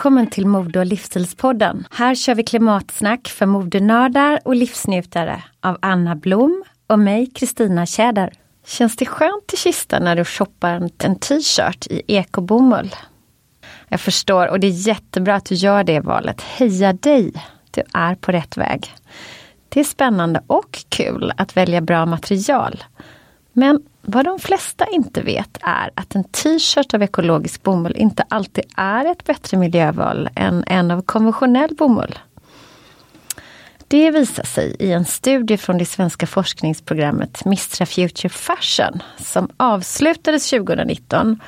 Välkommen till Mode och livsstilspodden. Här kör vi klimatsnack för modenördar och livsnjutare av Anna Blom och mig, Kristina Tjäder. Känns det skönt i kistan när du shoppar en t-shirt i ekobomull? Jag förstår och det är jättebra att du gör det valet. Heja dig! Du är på rätt väg. Det är spännande och kul att välja bra material. Men vad de flesta inte vet är att en t-shirt av ekologisk bomull inte alltid är ett bättre miljöval än en av konventionell bomull. Det visar sig i en studie från det svenska forskningsprogrammet Mistra Future Fashion som avslutades 2019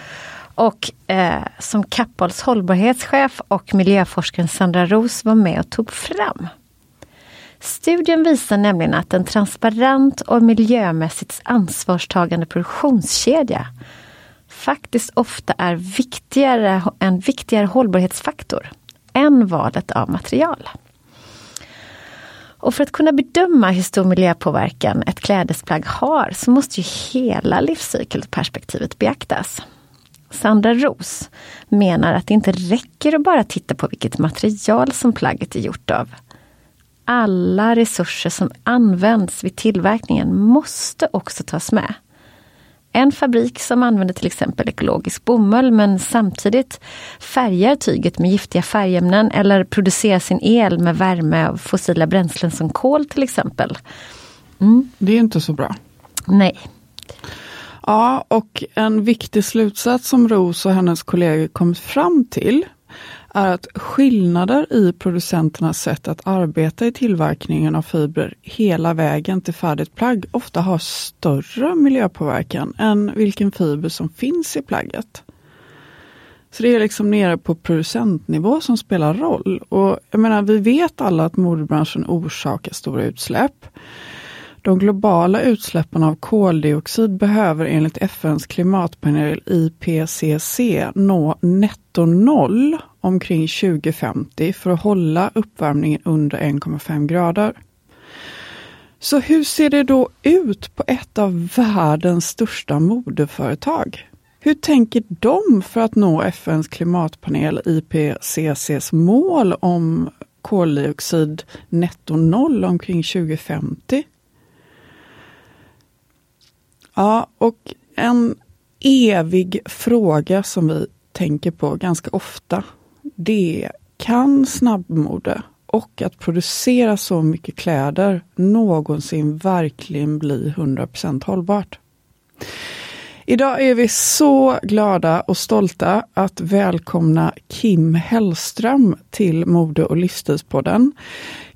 och eh, som Kappahls hållbarhetschef och miljöforskaren Sandra Ros var med och tog fram. Studien visar nämligen att en transparent och miljömässigt ansvarstagande produktionskedja faktiskt ofta är viktigare, en viktigare hållbarhetsfaktor än valet av material. Och för att kunna bedöma hur stor miljöpåverkan ett klädesplagg har så måste ju hela livscykelperspektivet beaktas. Sandra Ros menar att det inte räcker att bara titta på vilket material som plagget är gjort av. Alla resurser som används vid tillverkningen måste också tas med. En fabrik som använder till exempel ekologisk bomull men samtidigt färgar tyget med giftiga färgämnen eller producerar sin el med värme av fossila bränslen som kol till exempel. Mm. Det är inte så bra. Nej. Ja, och en viktig slutsats som Ros och hennes kollegor kommit fram till är att skillnader i producenternas sätt att arbeta i tillverkningen av fibrer hela vägen till färdigt plagg ofta har större miljöpåverkan än vilken fiber som finns i plagget. Så det är liksom nere på producentnivå som spelar roll. Och jag menar, vi vet alla att modebranschen orsakar stora utsläpp. De globala utsläppen av koldioxid behöver enligt FNs klimatpanel IPCC nå netto noll omkring 2050 för att hålla uppvärmningen under 1,5 grader. Så hur ser det då ut på ett av världens största modeföretag? Hur tänker de för att nå FNs klimatpanel IPCCs mål om koldioxid netto noll omkring 2050? Ja, och en evig fråga som vi tänker på ganska ofta det kan snabbmode och att producera så mycket kläder någonsin verkligen bli 100% hållbart. Idag är vi så glada och stolta att välkomna Kim Hellström till Mode och livsstilspodden.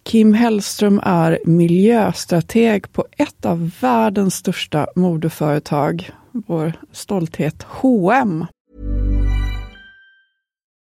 Kim Hellström är miljöstrateg på ett av världens största modeföretag, vår stolthet H&M.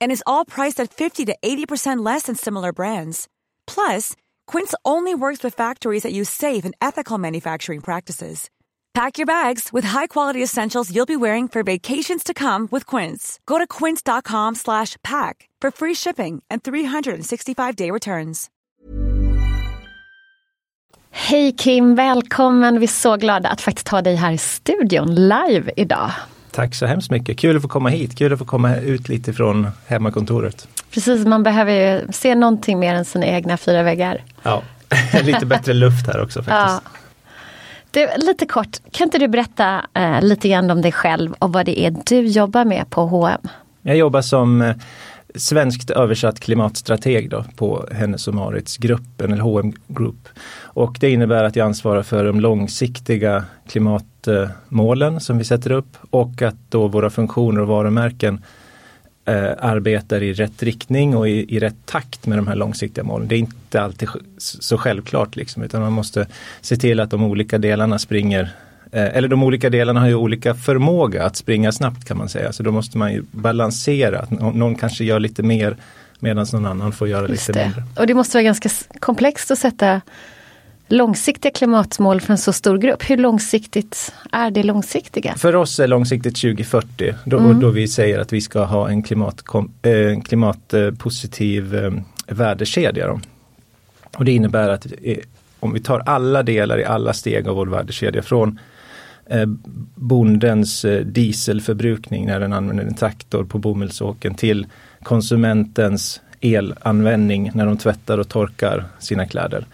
and is all priced at 50 to 80% less than similar brands. Plus, Quince only works with factories that use safe and ethical manufacturing practices. Pack your bags with high-quality essentials you'll be wearing for vacations to come with Quince. Go to quince.com/pack for free shipping and 365-day returns. Hej Kim, välkommen! Vi är så glada att faktiskt ha dig här i studion live idag. Tack så hemskt mycket. Kul att få komma hit. Kul att få komma ut lite från hemmakontoret. Precis, man behöver ju se någonting mer än sina egna fyra väggar. Ja, lite bättre luft här också faktiskt. Ja. Du, lite kort, kan inte du berätta eh, lite grann om dig själv och vad det är du jobbar med på H&M? Jag jobbar som eh, svenskt översatt klimatstrateg då, på Hennes och Marits gruppen, eller H&M Group. Och det innebär att jag ansvarar för de långsiktiga klimatmålen som vi sätter upp och att då våra funktioner och varumärken eh, arbetar i rätt riktning och i, i, rätt takt med de här långsiktiga målen. Det är inte alltid så självklart liksom, utan man måste se till att de olika delarna springer eller de olika delarna har ju olika förmåga att springa snabbt kan man säga. Så då måste man ju balansera. Någon kanske gör lite mer medan någon annan får göra Just lite det. mindre. Och det måste vara ganska komplext att sätta långsiktiga klimatmål för en så stor grupp. Hur långsiktigt är det långsiktiga? För oss är långsiktigt 2040 då, mm. då vi säger att vi ska ha en klimat, eh, klimatpositiv eh, värdekedja. Då. Och det innebär att eh, om vi tar alla delar i alla steg av vår värdekedja från eh, bondens eh, dieselförbrukning när den använder en traktor på bomullsåken till konsumentens elanvändning när de tvättar och torkar sina kläder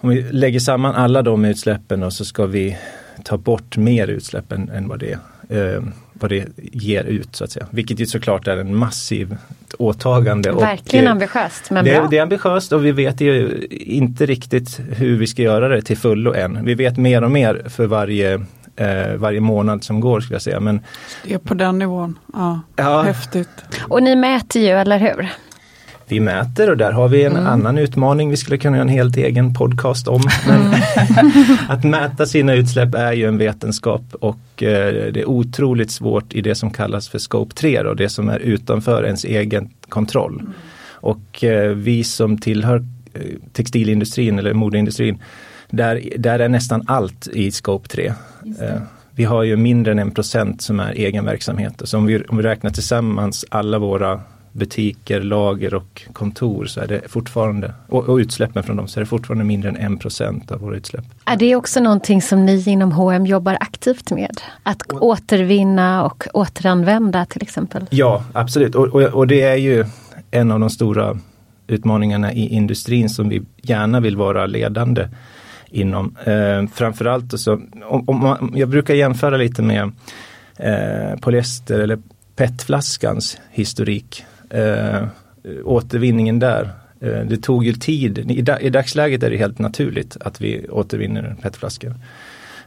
om vi lägger samman alla de utsläppen och så ska vi ta bort mer utsläpp än, än vad det eh, vad det ger ut så att säga. Vilket ju såklart är en massiv åtagande. Verkligen och, ambitiöst men det, bra. det är ambitiöst och vi vet ju inte riktigt hur vi ska göra det till fullo än. Vi vet mer och mer för varje, eh, varje månad som går skulle jag säga. Men, Det är på den nivån. Ja, Ja. Häftigt. Och ni mäter ju, eller hur? vi mäter och där har vi en Mm. annan utmaning vi skulle kunna göra en helt egen podcast om. Men Mm. att mäta sina utsläpp är ju en vetenskap och eh, det är otroligt svårt i det som kallas för scope 3 och det som är utanför ens egen kontroll. Och eh, vi som tillhör eh, textilindustrin eller modeindustrin, där, där är nästan allt i scope 3. Eh, vi har ju mindre än en procent som är egen verksamhet. Så om vi, om vi räknar tillsammans alla våra butiker, lager och kontor så är det fortfarande, och, och utsläppen från dem, så är det fortfarande mindre än en procent av våra utsläpp. Är det också någonting som ni inom H&M jobbar aktivt med? Att återvinna och återanvända till exempel? Ja, absolut. Och, och, och det är ju en av de stora utmaningarna i industrin som vi gärna vill vara ledande inom. Eh, framförallt, så, om, om man, jag brukar jämföra lite med eh, polyester eller PET-flaskans historik. Eh, återvinningen där. Eh, det tog ju tid. I, dag, I dagsläget är det helt naturligt att vi återvinner PET-flaskor.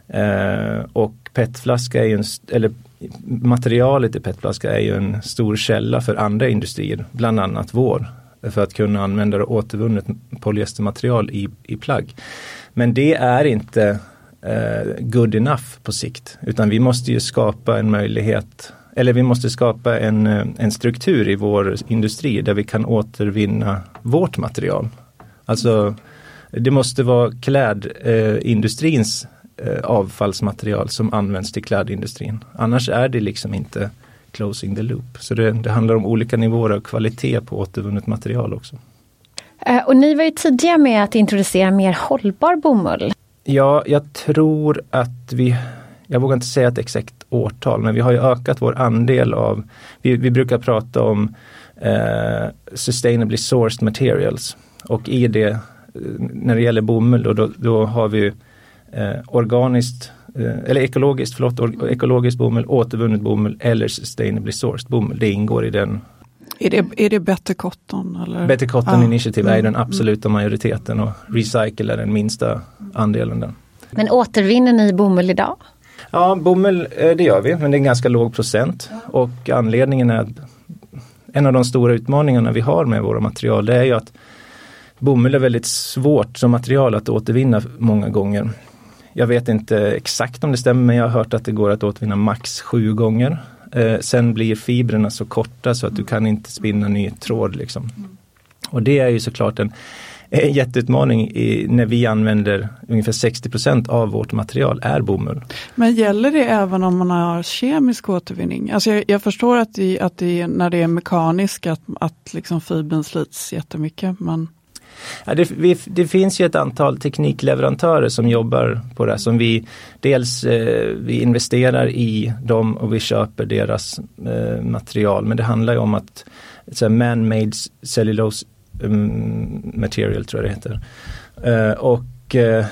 Eh, och PET-flaska är ju en, eller materialet i PET-flaska är ju en stor källa för andra industrier, bland annat vår, för att kunna använda återvunnet polyestermaterial i, i plagg. Men det är inte eh, good enough på sikt, utan vi måste ju skapa en möjlighet eller vi måste skapa en, eh, en struktur i vår industri där vi kan återvinna vårt material. Alltså det måste vara klädindustrins eh, eh, avfallsmaterial som används till klädindustrin. Annars är det liksom inte closing the loop. Så det, det handlar om olika nivåer av kvalitet på återvunnet material också. Eh, och ni var ju tidiga med att introducera mer hållbar bomull. Ja, jag tror att vi, jag vågar inte säga ett exakt årtal, men vi har ju ökat vår andel av, vi, vi brukar prata om eh, sustainably sourced materials. Och i det, eh, när det gäller bomull, då, då, då har vi eh, organiskt, eh, eller ekologiskt, förlåt, ekologiskt bomull, återvunnet bomull eller sustainably sourced bomull. Det ingår i den är det, är det Better Cotton? Eller? Better Cotton Ja. Initiative är den Mm. absoluta majoriteten och Recycle är den minsta andelen. Där. Men återvinner ni bomull idag? Ja, bomull eh, det gör vi, men det är en ganska låg procent. Och anledningen är att en av de stora utmaningarna vi har med våra material, det är ju att bomull är väldigt svårt som material att återvinna många gånger. Jag vet inte exakt om det stämmer, men jag har hört att det går att återvinna max sju gånger. Eh, sen blir fibrerna så korta så att du kan inte spinna ny tråd. Liksom. Och det är ju såklart en, en jätteutmaning i, när vi använder ungefär 60% av vårt material är bomull. Men gäller det även om man har kemisk återvinning? Alltså jag, jag förstår att, det, att det, när det är mekanisk att, att liksom fibern slits jättemycket. Men Ja, det, vi, det finns ju ett antal teknikleverantörer som jobbar på det här, som vi dels eh, vi investerar i dem och vi köper deras eh, material. Men det handlar ju om att så här, man-made cellulose um, material tror jag det heter. Eh, och eh,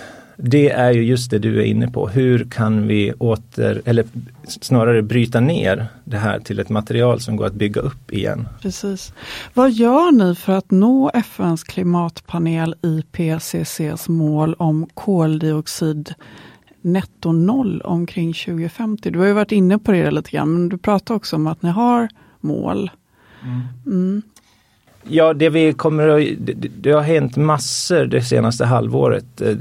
det är ju just det du är inne på. Hur kan vi åter, eller snarare bryta ner det här till ett material som går att bygga upp igen. precis. Vad gör ni för att nå FNs klimatpanel IPCCs mål om koldioxid netto noll omkring 2050? Du har ju varit inne på det lite grann, men du pratar också om att ni har mål. Mm. Ja, det vi kommer att, det, det har hänt massor det senaste halvåret. Eh,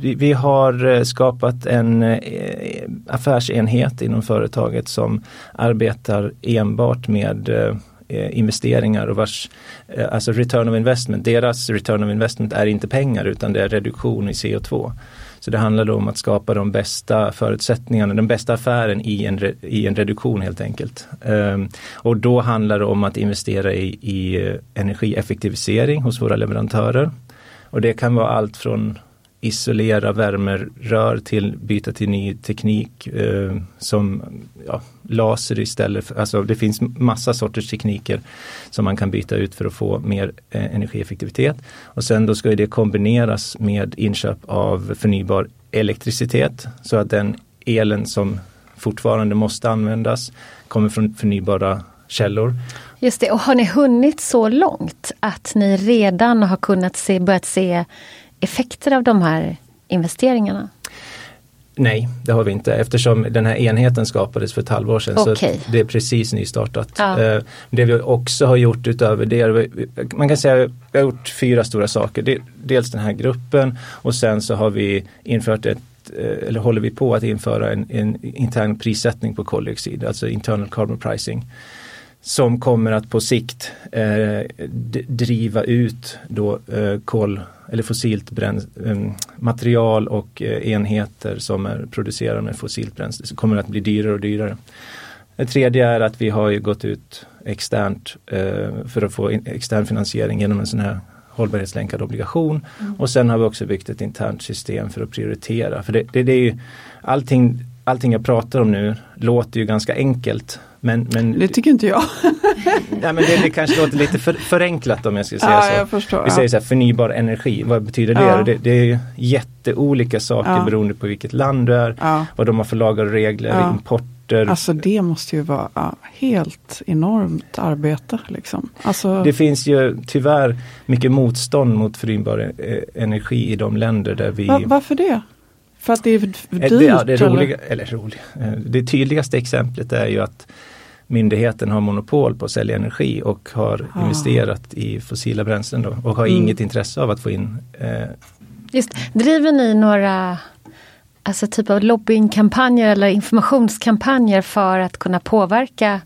vi, vi har eh, skapat en eh, affärsenhet inom företaget som arbetar enbart med eh, eh, investeringar och vars, eh, alltså return of investment, deras return of investment är inte pengar utan det är reduktion i CO2. Så det handlar då om att skapa de bästa förutsättningarna, den bästa affären i en, re, i en reduktion helt enkelt. Um, och då handlar det om att investera i, i eh, energieffektivisering hos våra leverantörer. Och det kan vara allt från isolera värmerör till byta till ny teknik eh, som ja, laser istället för, alltså det finns massa sorters tekniker som man kan byta ut för att få mer eh, energieffektivitet. Och sen då ska det kombineras med inköp av förnybar elektricitet så att den elen som fortfarande måste användas, kommer från förnybara källor. Just det, och har ni hunnit så långt att ni redan har kunnat se, börjat se effekter av de här investeringarna? Nej, det har vi inte eftersom den här enheten skapades för ett halvår sedan. Okay. Så det är precis nystartat. Ja. Eh, Det vi också har gjort utöver det, man kan säga att vi har gjort fyra stora saker. Dels den här gruppen och sen så har vi infört ett eh, eller håller vi på att införa en, en intern prissättning på koldioxid, alltså internal carbon pricing som kommer att på sikt eh, driva ut då eh, kol eller fossilt bränn, eh, material och eh, enheter som är producerade med fossilt bränsle. Så kommer att bli dyrare och dyrare. Det tredje är att vi har gått ut externt eh, för att få extern finansiering genom en sån här hållbarhetslänkad obligation. Mm. Och sen har vi också byggt ett internt system för att prioritera. För det, det, det är ju allting, allting jag pratar om nu låter ju ganska enkelt men, men, det tycker inte jag. ja, men det, det kanske låter lite för, förenklat om jag ska säga ja, så. Förstår, Vi säger så här, förnybar energi, vad betyder det? Ja. Det, det är jätteolika saker Ja. beroende på vilket land du är, Ja. vad de har för lagar och regler, importer. Alltså det måste ju vara helt enormt arbete. Liksom. Alltså, Det finns ju tyvärr mycket motstånd mot förnybar eh, energi i de länder där vi va, varför det? För att det är dyrt? Eh, det, ja, det, eller? roliga, eller roliga, eh, det tydligaste exemplet är ju att myndigheten har monopol på att sälja energi och har Ah. investerat i fossila bränslen då, och har Mm. inget intresse av att få in eh, Just, driver ni några alltså typ av lobbyingkampanjer eller informationskampanjer för att kunna påverka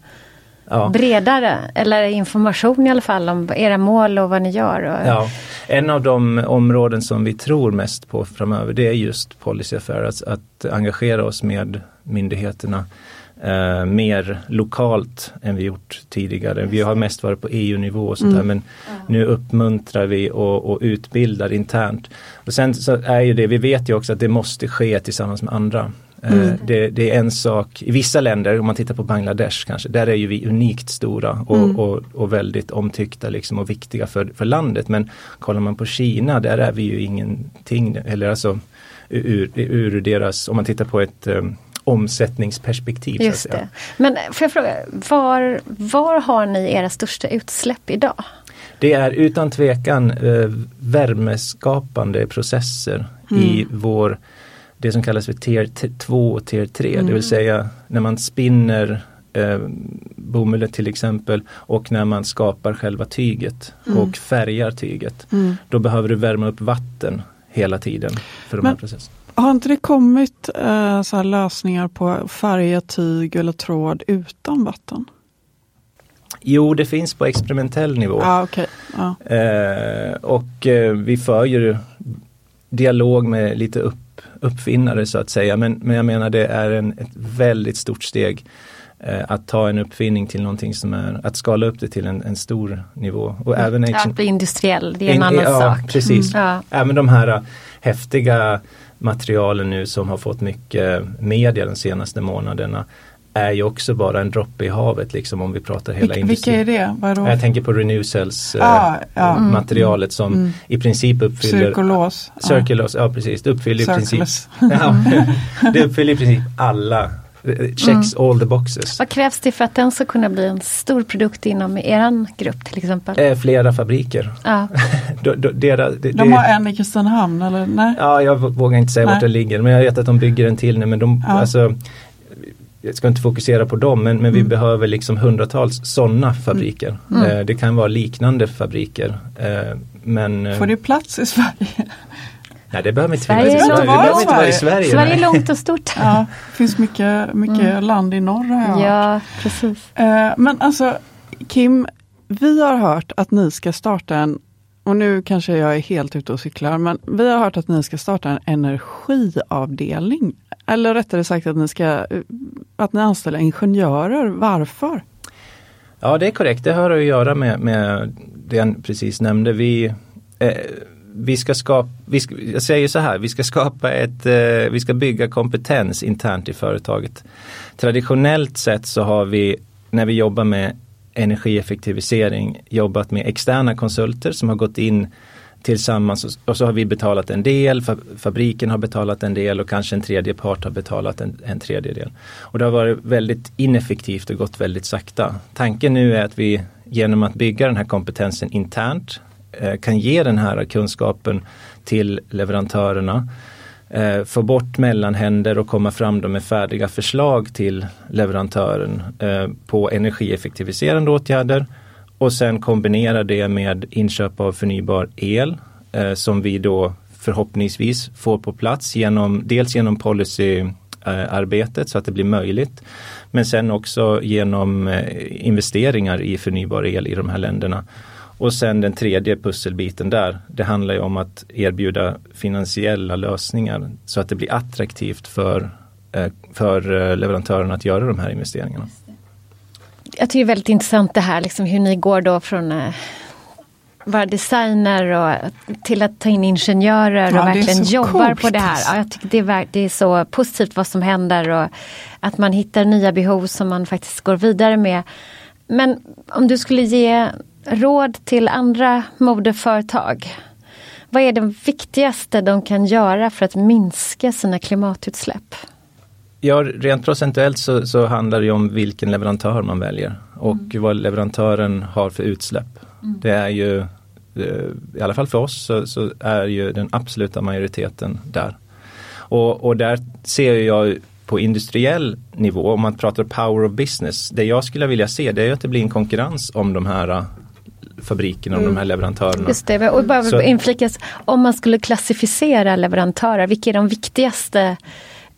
ja, bredare? Eller information i alla fall om era mål och vad ni gör? Och, Ja, en av de områden som vi tror mest på framöver det är just policy affairs, att engagera oss med myndigheterna eh, mer lokalt än vi gjort tidigare. Vi har mest varit på EU-nivå och sånt Mm. där men nu uppmuntrar vi och, och utbildar internt. Och sen så är ju det, vi vet ju också att det måste ske tillsammans med andra. Eh, Mm. Det, det är en sak, i vissa länder, om man tittar på Bangladesh kanske, där är ju vi unikt stora och, Mm. och, och väldigt omtyckta liksom och viktiga för, för landet. Men kollar man på Kina, där är vi ju ingenting, eller alltså ur, ur deras, om man tittar på ett um, omsättningsperspektiv. Just det. Men får jag fråga, var, var har ni era största utsläpp idag? Det är utan tvekan eh, värmeskapande processer i vår det som kallas för tier 2 och tier 3, det vill säga när man spinner eh, bomull till exempel och när man skapar själva tyget och färgar tyget. Mm. Då behöver du värma upp vatten hela tiden för de här Men- processerna. Har inte det kommit eh, så här lösningar på färga tyg eller tråd utan vatten? Jo, det finns på experimentell nivå. Ja, okej. Ja. Eh, och eh, vi för ju dialog med lite upp, uppfinnare så att säga. Men, men jag menar det är en, ett väldigt stort steg eh, att ta en uppfinning till någonting som är, att skala upp det till en, en stor nivå. Och även Ja, att bli industriell, det är en In- annan ja, sak. Precis. Mm. Ja. Även de här äh, häftiga materialen nu som har fått mycket media de senaste månaderna är ju också bara en droppe i havet liksom om vi pratar hela Vilka, industrin. vilka är det? Vad är då? Jag tänker på Renewcells Ah, ja. Mm. materialet som i princip uppfyller Cirkulos. Ja. Circulos, ja precis, det uppfyller i princip ja, Det uppfyller i princip alla eh, checks all the boxes. Vad krävs det för att den ska kunna bli en stor produkt inom er grupp till exempel? Eh, flera fabriker. Ja. Dera- det- De det- har en i Kristinehamn eller? Nej? Ja, jag vågar inte säga Nej. vart den ligger men jag vet att de bygger en till nu men de, Ja. alltså jag ska inte fokusera på dem men, men vi Mm. behöver liksom hundratals sådana fabriker. Mm. Eh, det kan vara liknande fabriker. Eh, men eh, Får det plats i Sverige? nej, det behöver inte Sverige finnas i Sverige. Det behöver i Sverige. Sverige är nej. långt och stort. Ja, det finns mycket, mycket land i norr har jag hört. Ja, precis. Eh, men alltså Kim, vi har hört att ni ska starta en, och nu kanske jag är helt ute och cyklar, men vi har hört att ni ska starta en energiavdelning. Eller rättare sagt att ni ska eh, att ni anställer ingenjörer. Varför? Ja det är korrekt, det har att göra med, med det jag precis nämnde. Vi, eh, vi ska skapa, vi ska, jag säger så här, vi ska skapa ett, eh, vi ska bygga kompetens internt i företaget. Traditionellt sett så har vi, när vi jobbar med energieffektivisering, jobbat med externa konsulter som har gått in tillsammans och så har vi betalat en del, fabriken har betalat en del och kanske en tredje part har betalat en, en tredjedel. Och det har varit väldigt ineffektivt och gått väldigt sakta. Tanken nu är att vi genom att bygga den här kompetensen internt eh, kan ge den här kunskapen till leverantörerna eh, få bort mellanhänder och komma fram med färdiga förslag till leverantören eh, på energieffektiviserande åtgärder och sen kombinera det med inköp av förnybar el eh, som vi då förhoppningsvis får på plats genom dels genom policyarbetet eh, så att det blir möjligt. Men sen också genom eh, investeringar i förnybar el i de här länderna. Och sen den tredje pusselbiten där, det handlar ju om att erbjuda finansiella lösningar så att det blir attraktivt för, eh, för leverantören att göra de här investeringarna jag tycker det är väldigt intressant det här liksom hur ni går då från eh, vara designer och till att ta in ingenjörer ja, och verkligen jobbar coolt. på det här. Ja, jag tycker det är, det är så positivt vad som händer och att man hittar nya behov som man faktiskt går vidare med. Men om du skulle ge råd till andra modeföretag. Vad är det viktigaste de kan göra för att minska sina klimatutsläpp? Ja, rent procentuellt så, så, handlar det om vilken leverantör man väljer och mm. vad leverantören har för utsläpp. Mm. Det är ju, eh, i alla fall för oss, så, så, är ju den absoluta majoriteten där. Och, och där ser jag på industriell nivå, om man pratar power of business, det jag skulle vilja se det är att det blir en konkurrens om de här fabrikerna och mm. de här leverantörerna. Just det, och bara så, inflikas, om man skulle klassificera leverantörer, vilka är de viktigaste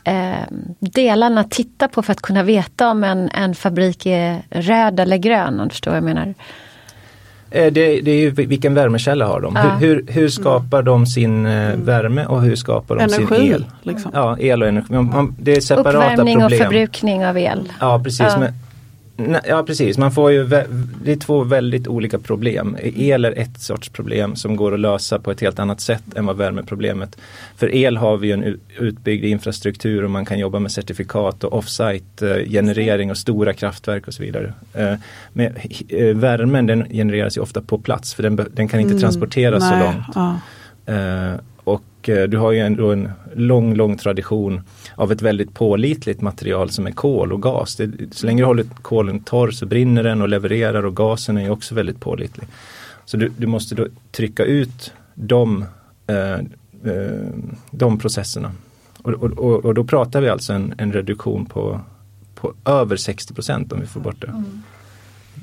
eh, delarna att titta på för att kunna veta om en, en fabrik är röd eller grön, om du förstår vad jag menar? Eh, det, det, är ju vilken värmekälla har de? Ja. Hur, hur, hur, skapar de sin eh, mm. värme och hur skapar de energi, sin el? Liksom. Ja, el och energi. Det är separata Uppvärmning problem. och förbrukning av el. Ja, precis. Ja. Men, Ja precis, man får ju, det är två väldigt olika problem. El är ett sorts problem som går att lösa på ett helt annat sätt än vad värmeproblemet. För el har vi en utbyggd infrastruktur och man kan jobba med certifikat och offsite eh, generering och stora kraftverk och så vidare. Eh, men eh, värmen den genereras ju ofta på plats för den, den kan inte mm, transporteras mm, så långt. Ja. Och du har ju ändå en lång, lång tradition av ett väldigt pålitligt material som är kol och gas. Det, så länge du håller kolen torr så brinner den och levererar och gasen är också väldigt pålitlig. Så du, du måste då trycka ut de, eh, eh, de processerna. Och, och, och, då pratar vi alltså en, en reduktion på, på över 60 procent om vi får bort det. Mm.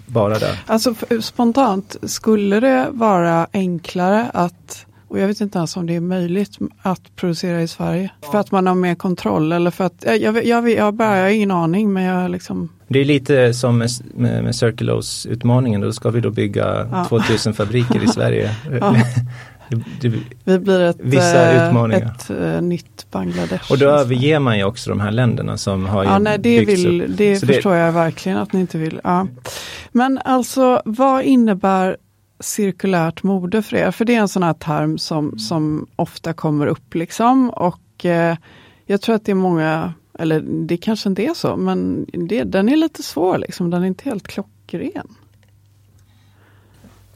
Bara där. Alltså spontant, skulle det vara enklare att och jag vet inte ens om det är möjligt att producera i Sverige. För att man har mer kontroll eller för att, jag, jag, jag, jag, bara, jag har ingen aning men jag liksom Det är lite som med, med, med Circulos utmaningen, då ska vi då bygga ja. 2000 fabriker i Sverige. Ja. det, det, vi blir ett, vissa eh, utmaningar. ett uh, nytt Bangladesh. Och då överger man ju också de här länderna som har ja, nej, det vill, upp. Det Så förstår jag verkligen att ni inte vill. Ja. Men alltså vad innebär cirkulärt mode för er? För det är en sån här term som, som ofta kommer upp liksom och eh, jag tror att det är många, eller det kanske inte är så, men det, den är lite svår liksom, den är inte helt klockren.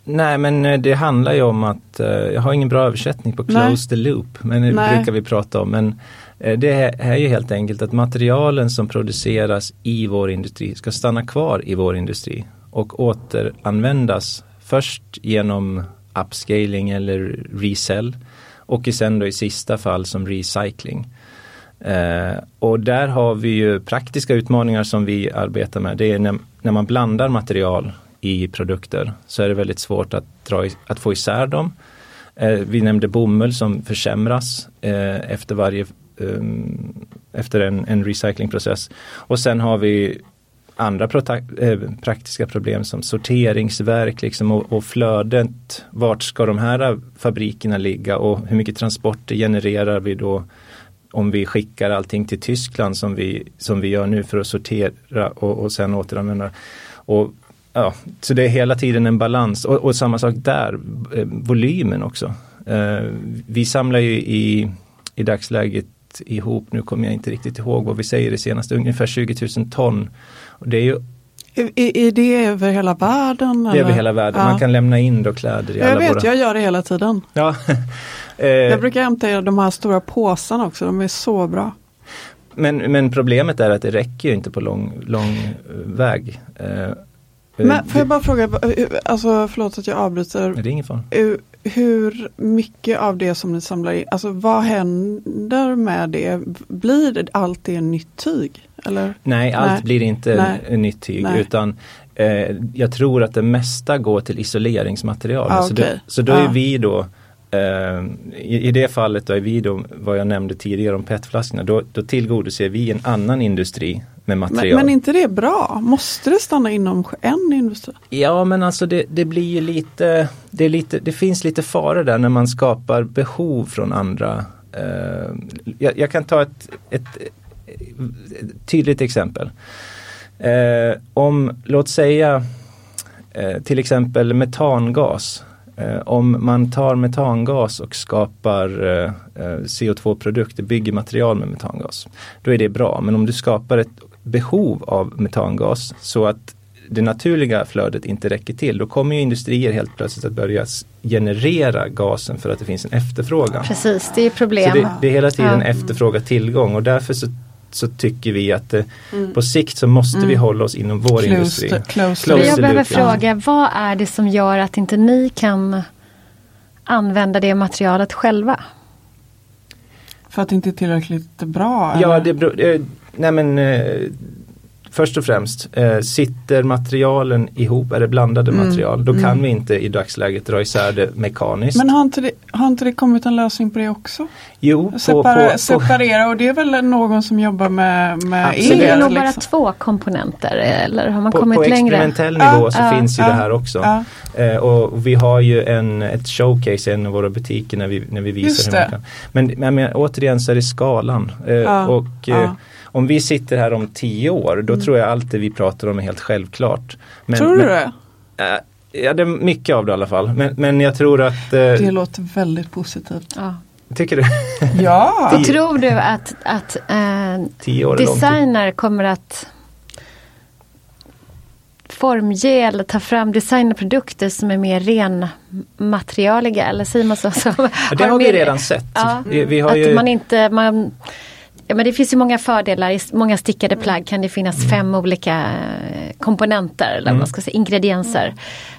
Nej men eh, det handlar ju om att, eh, jag har ingen bra översättning på close Nej. the loop, men det Nej. brukar vi prata om. Men eh, det är ju helt enkelt att materialen som produceras i vår industri ska stanna kvar i vår industri och återanvändas Först genom upscaling eller resell och sen då i sista fall som recycling. Eh, och där har vi ju praktiska utmaningar som vi arbetar med. Det är när, när man blandar material i produkter så är det väldigt svårt att, dra, att få isär dem. Eh, vi nämnde bomull som försämras eh, efter varje ehm, efter en, en recyclingprocess. Och sen har vi andra eh, praktiska problem som sorteringsverk liksom, och, och flödet. Vart ska de här fabrikerna ligga och hur mycket transporter genererar vi då om vi skickar allting till Tyskland som vi, som vi gör nu för att sortera och, och sen återanvända. Och, ja, så det är hela tiden en balans och, och samma sak där, eh, volymen också. Eh, vi samlar ju i, i dagsläget ihop, nu kommer jag inte riktigt ihåg vad vi säger det senaste, ungefär 20 000 ton det är ju Är, är det över hela världen? Det är över hela världen. Ja. Man kan lämna in då kläder i jag alla vet, våra... jag gör det hela tiden. Ja. jag brukar hämta de här stora påsarna också, de är så bra. Men, men problemet är att det räcker ju inte på lång, lång väg. Men får jag bara fråga, alltså förlåt att jag avbryter. Det är ingen fara. Hur mycket av det som ni samlar in, alltså vad händer med det? Blir det alltid en nytt tyg? Eller? Nej, allt Nej. blir inte Nej. nytt tyg Nej. utan eh, jag tror att det mesta går till isoleringsmaterial. Ah, så, okay. det, så då är ah. vi då i, i, det fallet då är vi då, vad jag nämnde tidigare om petflaskorna, då, då tillgodoser vi en annan industri med material. Men, men inte det bra? Måste det stanna inom en industri? Ja men alltså det, det blir ju lite det, lite, det finns lite faror där när man skapar behov från andra. Uh, jag, jag, kan ta ett, ett, ett tydligt exempel. Uh, om, låt säga till exempel metangas Eh, om man tar metangas och skapar eh, eh CO2-produkter, bygger material med metangas, då är det bra. Men om du skapar ett behov av metangas så att det naturliga flödet inte räcker till, då kommer ju industrier helt plötsligt att börja generera gasen för att det finns en efterfrågan. Precis, det är problem. Så det, det är hela tiden ja. efterfråga tillgång och därför så så tycker vi att eh, mm. på sikt så måste mm. vi hålla oss inom vår close industri. To, close close jag behöver fråga, vad är det som gör att inte ni kan använda det materialet själva? För att det inte är tillräckligt bra? Ja, det beror, eh, nej men eh, först och främst, eh, sitter materialen ihop, är det blandade mm. material, då kan mm. vi inte i dagsläget dra isär det mekaniskt. Men har inte det, har inte det kommit en lösning på det också? Jo, Separa, på, på, separera och det är väl någon som jobbar med, med Absolut. Det är nog bara liksom. två komponenter eller har man på, kommit längre? På experimentell nivå så uh, finns ju uh, det här också. Uh. och vi har ju en, ett showcase i en av våra butiker när vi, när vi visar hur man kan. Men, men, men återigen så är det skalan. och om vi sitter här om tio år, då mm. tror jag allt det vi pratar om är helt självklart. Men, tror du men, det? Äh, ja, det är mycket av det i alla fall. Men, men jag tror att... Äh, det låter väldigt positivt. Ja. Tycker du? ja! Och tror du att, att äh, designer kommer att formge eller ta fram designprodukter som är mer renmaterialiga eller säger man så? så ja, det har, har vi mer, redan sett. Ja, vi har att ju... man inte, man, Ja men det finns ju många fördelar. I många stickade mm. plagg kan det finnas mm. fem olika eh, komponenter eller mm. vad ska säga, ingredienser.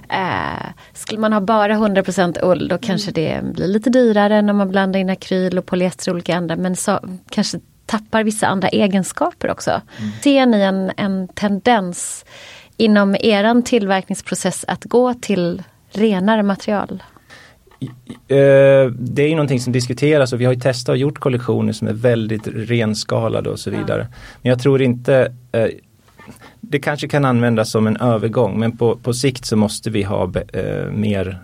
Eh, skulle man ha bara 100% ull då kanske det blir lite dyrare när man blandar in akryl och polyester och olika andra men så, kanske tappar vissa andra egenskaper också. Mm. Ser ni en, en tendens inom eran tillverkningsprocess att gå till renare material? Eh, det är ju någonting som diskuteras och vi har ju testat och gjort kollektioner som är väldigt renskalade och så vidare. Men jag tror inte eh, det kanske kan användas som en övergång men på, på sikt så måste vi ha eh, mer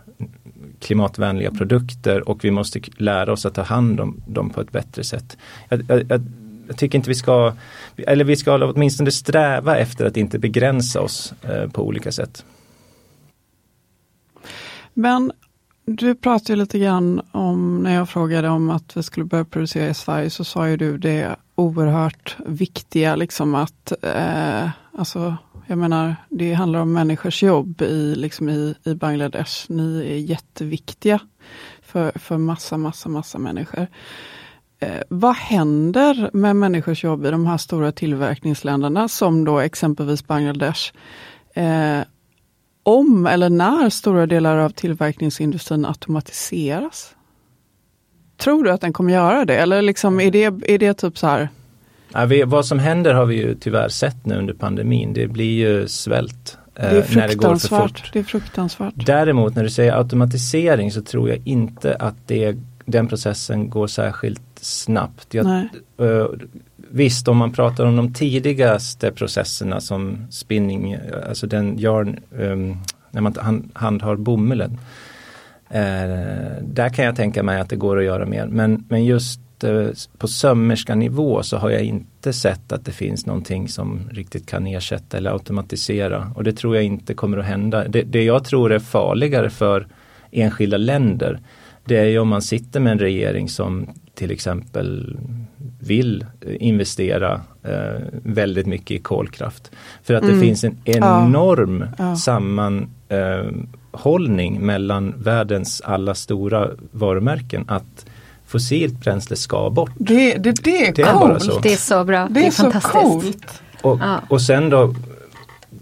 klimatvänliga produkter och vi måste lära oss att ta hand om dem på ett bättre sätt. Jag, jag, jag tycker inte vi ska, eller vi ska åtminstone sträva efter att inte begränsa oss på olika sätt. Men du pratade lite grann om, när jag frågade om att vi skulle börja producera i Sverige, så sa ju du det oerhört viktiga, liksom att, eh, alltså, jag menar, det handlar om människors jobb i, liksom i, i Bangladesh. Ni är jätteviktiga för, för massa, massa, massa människor. Eh, vad händer med människors jobb i de här stora tillverkningsländerna, som då exempelvis Bangladesh? Eh, om eller när stora delar av tillverkningsindustrin automatiseras? Tror du att den kommer göra det eller liksom är det, är det typ så här? Ja, vi, vad som händer har vi ju tyvärr sett nu under pandemin. Det blir ju svält. Eh, det är fruktansvärt. Det, det är fruktansvärt. Däremot när du säger automatisering så tror jag inte att det, den processen går särskilt snabbt. Jag, uh, visst, om man pratar om de tidigaste processerna som spinning, alltså den yarn, um, ehm, när man hand, handhar bomullen. Eh, där kan jag tänka mig att det går att göra mer. Men, men just eh, på sömmerskanivå så har jag inte sett att det finns någonting som riktigt kan ersätta eller automatisera. Och det tror jag inte kommer att hända. Det, det jag tror är farligare för enskilda länder det är ju om man sitter med en regering som till exempel vill investera eh, väldigt mycket i kolkraft. För att det finns en enorm Ja. sammanhållning mellan världens alla stora varumärken att fossilt bränsle ska bort. Det, det, det är Det är bara coolt. så. Det är så bra. Det är, så fantastiskt. coolt. Och, Ja. och sen då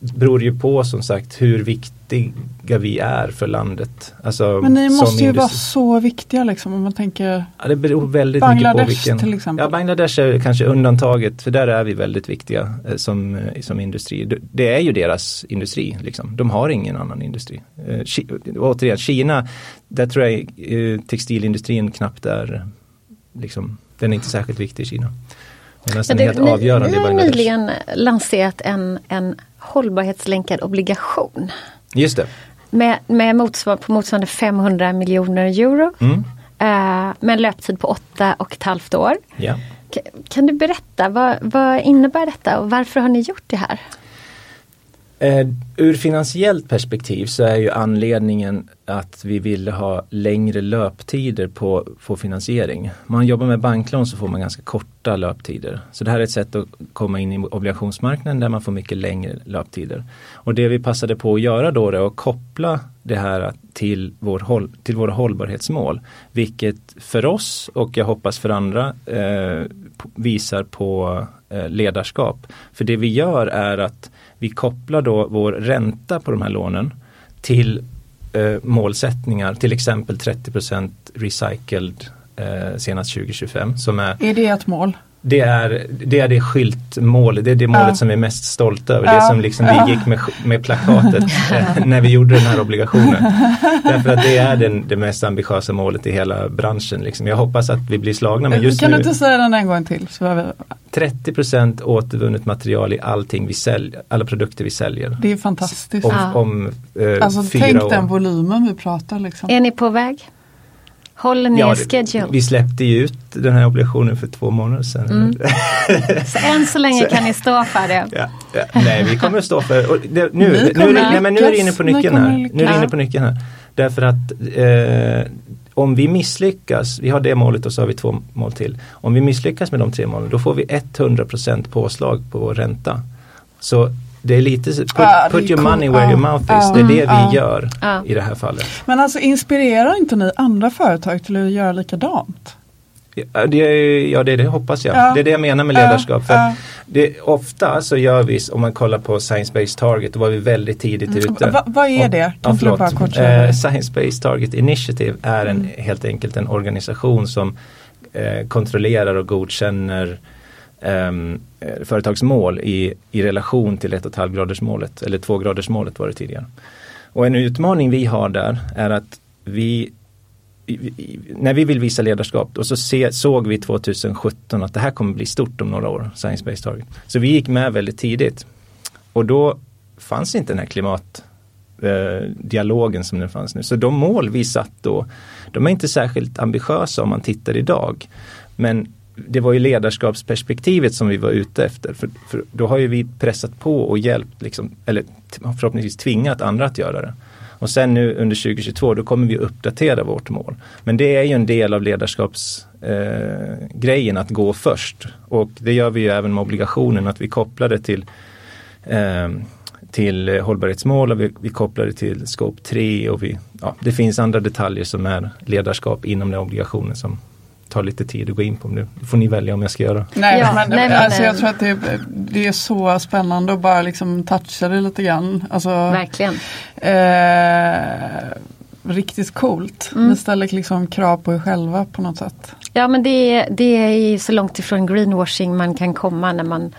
beror ju på som sagt hur viktiga vi är för landet. Alltså, Men ni måste ju vara så viktiga liksom om man tänker Ja, det beror väldigt mycket på Bangladesh vilken. till exempel. Ja, Bangladesh är kanske undantaget för där är vi väldigt viktiga eh, som, eh, som industri. Det- är ju deras industri. Liksom. De har ingen annan industri. Eh, Ki- återigen, Kina, där tror jag eh, textilindustrin knappt är, liksom, den är inte särskilt viktig i Kina. Medan den är helt avgörande ni i har Bangladesh. nyligen lanserat en, en hållbarhetslänkad obligation. Just det. Med, med motsvar, på motsvarande 500 miljoner euro. Mm. Eh, med en löptid på åtta och ett halvt år. Ka- Kan du berätta, vad, vad innebär detta och varför har ni gjort det här? Eh, ur finansiellt perspektiv så är ju anledningen att vi ville ha längre löptider på, på finansiering. Om man jobbar med banklån så får man ganska korta löptider. Så det här är ett sätt att komma in i obligationsmarknaden där man får mycket längre löptider. Och det vi passade på att göra då är att koppla det här till, vår, håll- till våra hållbarhetsmål. Vilket för oss och jag hoppas för andra eh, visar på eh, ledarskap. För det vi gör är att vi kopplar då vår ränta på de här lånen till eh, målsättningar, till exempel 30% recycled eh, senast 2025 som är Är det ett mål? Det är, det är det skyltmålet, det är det målet Ja. som vi är mest stolta över. Ja. Det som liksom Ja. vi gick med, med plakatet eh, när vi gjorde den här obligationen. Därför att det är den, det mest ambitiösa målet i hela branschen. Liksom. Jag hoppas att vi blir slagna men just kan nu du inte säga den en gång till? Vi, 30 återvunnet material i allting vi säljer, alla produkter vi säljer. det är fantastiskt. Om, Ja. om eh, Alltså fyra tänk år. den volymen vi pratar liksom. Är ni på väg? Håller ni Ja, schedule? vi släppte ju ut den här obligationen för två månader sedan. Mm. Så än så länge Så- kan ni stå för det. Ja, ja, nej, vi kommer att stå för, och det, nu, nu, det- nej, men nu är det inne på nyckeln här. Nu är det inne på nyckeln här. Därför att eh, om vi misslyckas, vi har det målet och så har vi två mål till. Om vi misslyckas med de tre målen då får vi 100% påslag på vår ränta. Så det är lite, put, Ja, put your cool. money where Ja, your mouth is. ja, det är det vi ja. gör Ja. i det här fallet. Men alltså inspirerar inte ni andra företag till att göra likadant? Ja, det, är- ja, det, är det hoppas jag. Ja. Det är det jag menar med Ja, ledarskap. För ja. det, ofta så gör vi, om man kollar på Science Based Target, då var vi väldigt tidigt ute. Mm. Va, vad är det? Ja, Kan säga Eh? Science Based Target Initiative är en, Mm. helt enkelt en organisation som eh, kontrollerar och godkänner eh, företagsmål i, i relation till 1,5 gradersmålet eller 2 gradersmålet var det tidigare. Och en utmaning vi har där är att vi när vi vill visa ledarskap och så se, såg vi 2017 att det här kommer bli stort om några år, Science Based Target. Så vi gick med väldigt tidigt. Och då fanns inte den här klimatdialogen eh, som den fanns nu. Så de mål vi satt då, de är inte särskilt ambitiösa om man tittar idag. Men det var ju ledarskapsperspektivet som vi var ute efter. För, för då har ju vi pressat på och hjälpt, liksom, eller förhoppningsvis tvingat andra att göra det. Och sen nu under 2022 då kommer vi uppdatera vårt mål. Men det är ju en del av ledarskapsgrejen eh, att gå först. Och det gör vi ju även med obligationen att vi kopplar det till eh, till hållbarhetsmål och vi, vi kopplar det till scope 3 och vi, ja, det finns andra detaljer som är ledarskap inom den obligationen som tar lite tid att gå in på nu. Får ni välja om jag ska göra. Nej, Ja, men, nej, men, alltså, jag eh, tror att det, det är så spännande att bara liksom toucha det lite grann. Alltså, Verkligen. eh, riktigt coolt. Mm. Ni ställer liksom krav på er själva på något sätt. Ja men det, är- det är ju så långt ifrån greenwashing man kan komma när man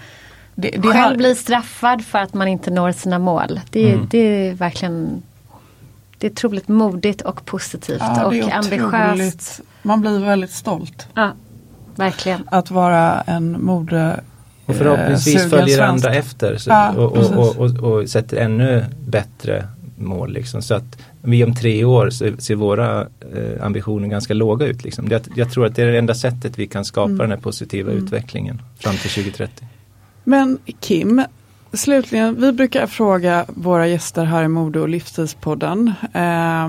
Det, det själv har- blir straffad för att man inte når sina mål. Det, Mm. det är verkligen det är otroligt modigt och positivt ja, och ambitiöst. Man blir väldigt stolt Ja, verkligen. att vara en mode Och förhoppningsvis eh, sugen följer svensk. andra efter så, Ja, och, och, och, och, och sätter ännu bättre mål. Liksom. Så att vi om tre år så ser våra eh, ambitioner ganska låga ut. Liksom. Det, jag tror att det är det enda sättet vi kan skapa Mm. den här positiva Mm. utvecklingen fram till 2030. Men Kim, slutligen, vi brukar fråga våra gäster här i Mode och livsstilspodden. eh,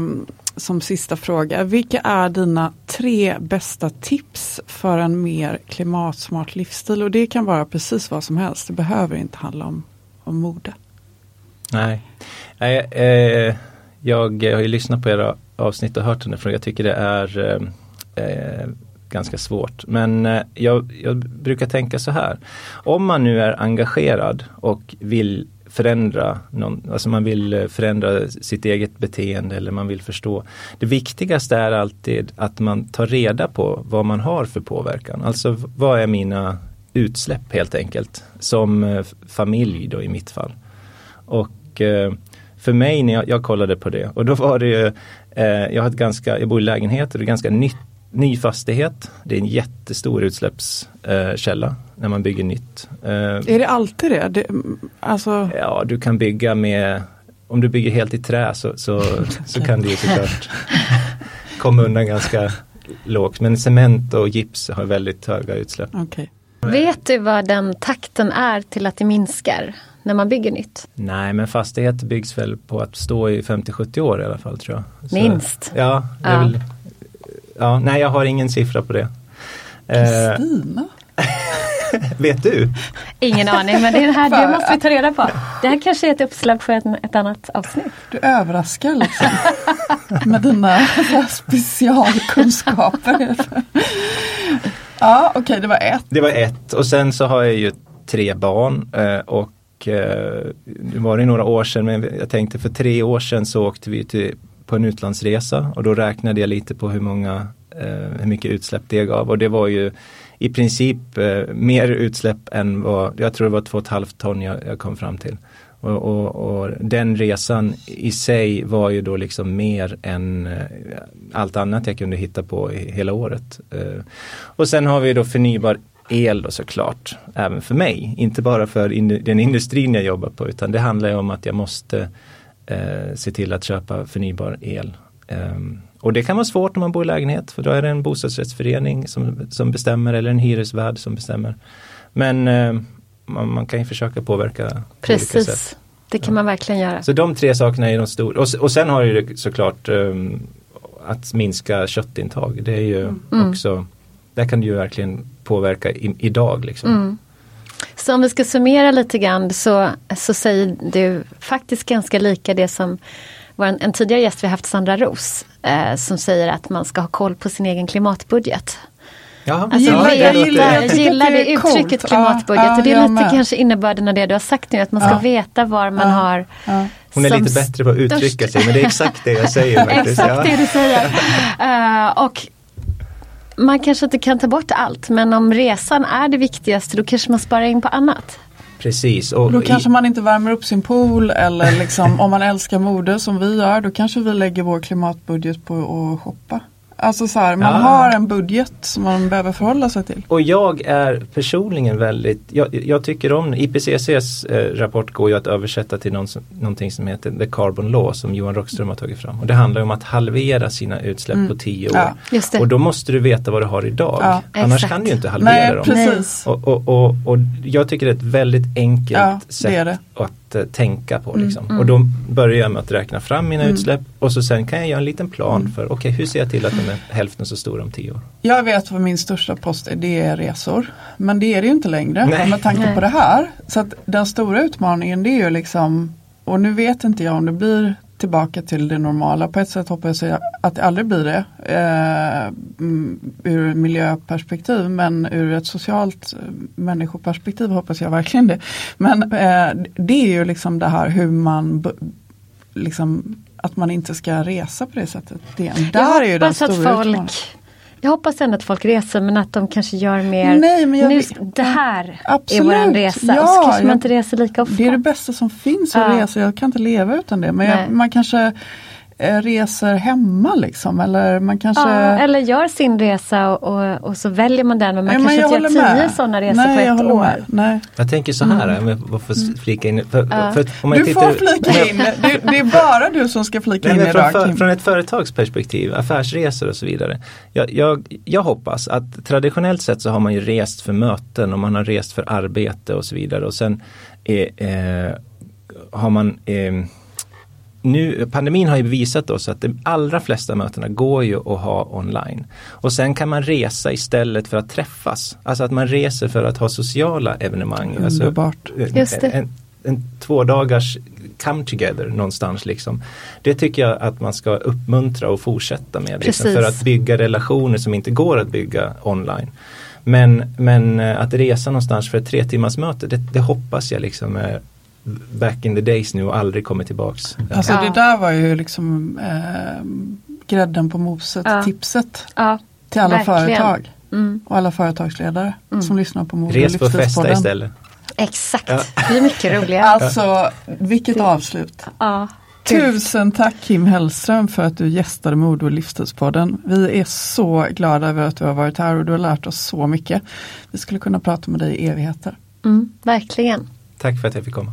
som sista fråga, vilka är dina tre bästa tips för en mer klimatsmart livsstil? Och det kan vara precis vad som helst, det behöver inte handla om, om mode. Nej, Nej eh, jag har ju lyssnat på era avsnitt och hört den för jag tycker det är ehm, eh, eh, ganska svårt. Men eh, jag, jag, brukar tänka så här. Om man nu är engagerad och vill förändra, någon, alltså man vill eh, förändra sitt eget beteende eller man vill förstå. Det viktigaste är alltid att man tar reda på vad man har för påverkan. Alltså vad är mina utsläpp helt enkelt som eh, familj då i mitt fall. Och eh, för mig när jag, jag, kollade på det och då var det ju, eh, jag har ett ganska, jag bor i lägenhet och det är ganska nytt ny fastighet. Det är en jättestor utsläppskälla när man bygger nytt. Eh, är det alltid det? det alltså... Ja, du kan bygga med, om du bygger helt i trä så, så, så kan du ju såklart komma undan ganska lågt. Men cement och gips har väldigt höga utsläpp. Okay. Vet du vad den takten är till att det minskar? när man bygger nytt? Nej men fastigheter byggs väl på att stå i 50-70 år i alla fall tror jag. Så, Minst? Ja, det är ja. Väl, ja, nej jag har ingen siffra på det. Kristina? Vet du? Ingen aning men det, är det här det måste vi ta reda på. Det här kanske är ett uppslag för ett, ett annat avsnitt. Du överraskar liksom med dina specialkunskaper. ja okej okay, det var ett. Det var ett och sen så har jag ju tre barn eh, och eh, det var det några år sedan men jag tänkte för tre år sedan så åkte vi till på en utlandsresa och då räknade jag lite på hur många eh, hur mycket utsläpp det gav och det var ju i princip eh, mer utsläpp än vad, jag tror det var två och ett halvt ton jag, jag kom fram till. Och, och, och, den resan i sig var ju då liksom mer än eh, allt annat jag kunde hitta på hela året. Eh, och sen har vi då förnybar el då såklart, även för mig. Inte bara för in, den industrin jag jobbar på utan det handlar ju om att jag måste eh, se till att köpa förnybar el. Um, och det kan vara svårt om man bor i lägenhet för då är det en bostadsrättsförening som, som bestämmer eller en hyresvärd som bestämmer. Men eh, man, man, kan ju försöka påverka Precis. på olika sätt. Det kan ja. man verkligen göra. Så de tre sakerna är de stora. Och, och sen har ju såklart um, att minska köttintag. Det är ju mm. också, där kan du ju verkligen påverka i, idag. Liksom. Mm. Så om vi ska summera lite grann så, så säger du faktiskt ganska lika det som var en, en tidigare gäst vi haft, Sandra Ros, eh, som säger att man ska ha koll på sin egen klimatbudget. Ja, alltså, ja, jag, gillar, jag gillar det uttrycket klimatbudget ja, och det är lite kanske innebörden av det du har sagt nu, att man ska veta var man har hon är lite bättre på att uttrycka sig men det är exakt det jag säger. exakt det du säger. Uh, och man kanske inte kan ta bort allt men om resan är det viktigaste då kanske man sparar in på annat. Precis. Och, då kanske man inte värmer upp sin pool eller liksom om man älskar mode som vi gör då kanske vi lägger vår klimatbudget på att shoppa. Alltså så här, man ja. har en budget som man behöver förhålla sig till. Och jag är personligen väldigt, jag, jag tycker om IPCCs eh, rapport går ju att översätta till någon, någonting som heter The Carbon Law som Johan Rockström har tagit fram. Och det handlar om att halvera sina utsläpp mm. på tio år. Ja, och då måste du veta vad du har idag. Ja, Annars exakt. kan du inte halvera Nej, dem. Precis. Och, och, och, och, jag tycker det är ett väldigt enkelt sätt det det. Att uh, tänka på. Mm, liksom. Mm. Och då börjar jag med att räkna fram mina mm. utsläpp och så sen kan jag göra en liten plan mm. för okej okay, hur ser jag till att de är hälften så stora om tio år. Jag vet vad min största post är, det är resor. Men det är det ju inte längre Nej. med tanke Nej. på det här. Så att den stora utmaningen det är ju liksom och nu vet inte jag om det blir tillbaka till det normala. På ett sätt hoppas jag att det aldrig blir det eh, mm, ur miljöperspektiv men ur ett socialt eh, människoperspektiv hoppas jag verkligen det. Men eh, det är ju liksom det här hur man liksom att man inte ska resa på det sättet. Det, där är ju den stora att folk jag hoppas ändå att folk reser men att de kanske gör mer, Nej, men jag, nu, det här absolut, är våran resa ja, och så kanske man jag, inte reser lika ofta. Det är det bästa som finns att ja. resa, jag kan inte leva utan det. Men jag, man kanske reser hemma liksom eller man kanske ja, Eller gör sin resa och, och, och, så väljer man den men man Nej, kanske inte gör tio sådana resor Nej, på ett år. Nej. Jag tänker så här, mm. jag får mm. flika in. För, ja. för om du tittar, får flika in, det, det, är bara du som ska flika Nej, in idag. Från, från ett företagsperspektiv, affärsresor och så vidare. Jag, jag, jag hoppas att traditionellt sett så har man ju rest för möten och man har rest för arbete och så vidare och sen eh, eh, har man eh, nu, pandemin har ju visat oss att de allra flesta mötena går ju att ha online. Och sen kan man resa istället för att träffas. Alltså att man reser för att ha sociala evenemang. Alltså, Underbart. Just det. En, en två dagars come together någonstans liksom. Det tycker jag att man ska uppmuntra och fortsätta med. Liksom, för att bygga relationer som inte går att bygga online. Men, men eh, att resa någonstans för ett tre timmars möte, det, det hoppas jag liksom är back in the days nu och aldrig kommer tillbaks. Alltså Ja. det där var ju liksom eh, grädden på moset, Ja. tipset Ja, till alla Verkligen. företag mm, och alla företagsledare som lyssnar på Mode Res på festa istället. exakt. Det blir mycket roligare. Alltså vilket avslut. Ja. Tusen tack Kim Hellström för att du gästade Mode och livsstilspodden. Vi är så glada över att du har varit här och du har lärt oss så mycket. Vi skulle kunna prata med dig i evigheter. Mm, verkligen. Tack för att jag fick komma.